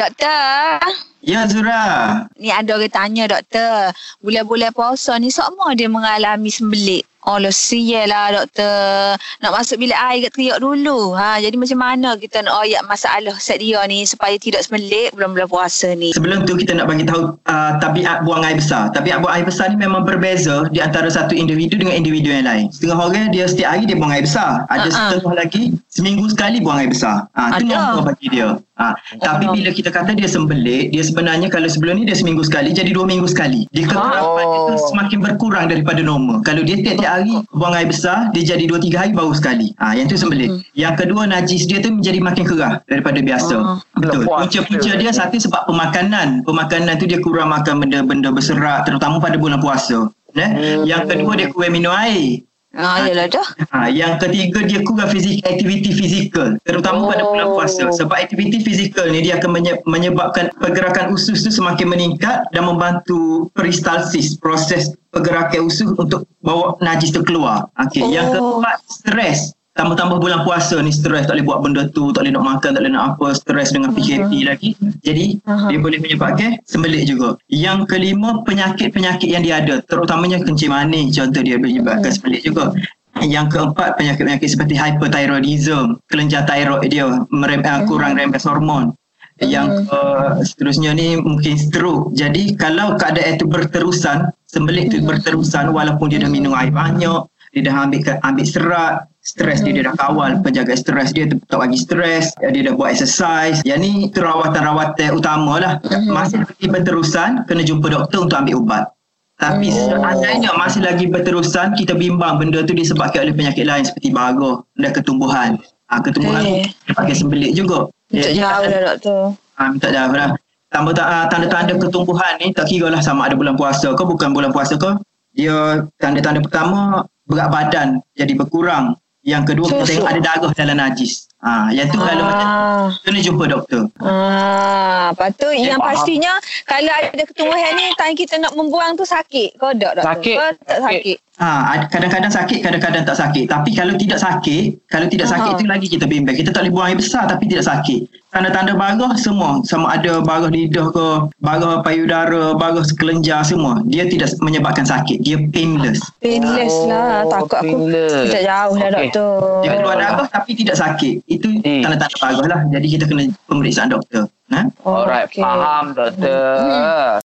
Doktor. Ya Zura. Ni ada orang tanya doktor. Bulan-bulan puasa ni semua dia mengalami sembelit. Allah sial lah doktor. Nak masuk bilik air kat teriak dulu. Ha, jadi macam mana kita nak ayat masalah set dia ni supaya tidak semelik bulan-bulan puasa ni. Sebelum tu kita nak bagi tahu uh, tabiat buang air besar. Tabiat buang air besar ni memang berbeza di antara satu individu dengan individu yang lain. Setengah orang dia setiap hari dia buang air besar. Ada uh-huh. setengah lagi seminggu sekali buang air besar. Ha, itu normal bagi dia. Ha, tapi oh. bila kita kata dia sembelik, dia sebenarnya kalau sebelum ni dia seminggu sekali jadi dua minggu sekali. Dia kekerapan oh. itu semakin berkurang daripada normal. Kalau dia tiap-tiap hari buang air besar dia jadi 2 3 hari baru sekali. Ha yang tu sembelit. Hmm. Yang kedua najis dia tu menjadi makin kerah daripada biasa. Oh. Betul. Punca-punca dia satu sebab pemakanan. Pemakanan tu dia kurang makan benda-benda berserat terutama pada bulan puasa. Eh? Hmm. Yang kedua dia kurang minum air. Ah, dah. Ha, yang ketiga dia kurang fizik, aktiviti fizikal terutama oh. pada bulan puasa sebab aktiviti fizikal ni dia akan menyebabkan pergerakan usus tu semakin meningkat dan membantu peristalsis proses pergerakan usus untuk bawa najis tu keluar. Okey, oh. yang keempat stres tambah-tambah bulan puasa ni stres tak boleh buat benda tu tak boleh nak makan tak boleh nak apa stres dengan PKP uh-huh. lagi jadi uh-huh. dia boleh menyebabkan sembelit juga yang kelima penyakit-penyakit yang dia ada terutamanya kencing manis contoh dia menyebabkan uh-huh. sembelit juga yang keempat penyakit-penyakit seperti hyperthyroidism kelenjar thyroid dia merem, uh-huh. kurang rembes hormon yang uh, seterusnya ni mungkin stroke jadi kalau keadaan itu berterusan sembelit itu berterusan walaupun dia dah minum air banyak dia dah ambil ambil serat stres dia, dia dah kawal penjaga stres dia tak bagi stres dia dah buat exercise. Yang ni itu rawatan-rawatan utama lah. Mhm. masih lagi berterusan kena jumpa doktor untuk ambil ubat. Tapi oh. seandainya masih lagi berterusan kita bimbang benda tu disebabkan oleh penyakit lain seperti bagus dan ketumbuhan. Ha, ketumbuhan okay. pakai sembelit juga. Minta jauh lah doktor. Ha, minta jauh lah. Tambah uh, tanda-tanda ketumbuhan ni tak kira lah sama ada bulan puasa ke bukan bulan puasa ke. Dia tanda-tanda pertama berat badan jadi berkurang yang kedua so, kita tengok ada darah dalam najis. Ha, yang tu ah. kalau macam kena jumpa doktor. Ah, patut yang faham. pastinya kalau ada ketumbuhan ni time kita nak membuang tu sakit. Kau tak doktor? Sakit. Kau tak sakit. Ha, kadang-kadang sakit, kadang-kadang tak sakit. Tapi kalau tidak sakit, kalau tidak uh-huh. sakit itu lagi kita bimbang. Kita tak boleh buang air besar tapi tidak sakit. Tanda-tanda barah semua, sama ada barah lidah ke, barah payudara, barah kelenjar semua, dia tidak menyebabkan sakit. Dia painless. Painless oh, lah. Takut painless. aku tidak jauh lah okay. doktor. Dia keluar darah tapi tidak sakit. Itu hmm. tanda-tanda barah lah. Jadi kita kena pemeriksaan doktor. Ha? Oh, Alright, okay. faham doktor. Hmm.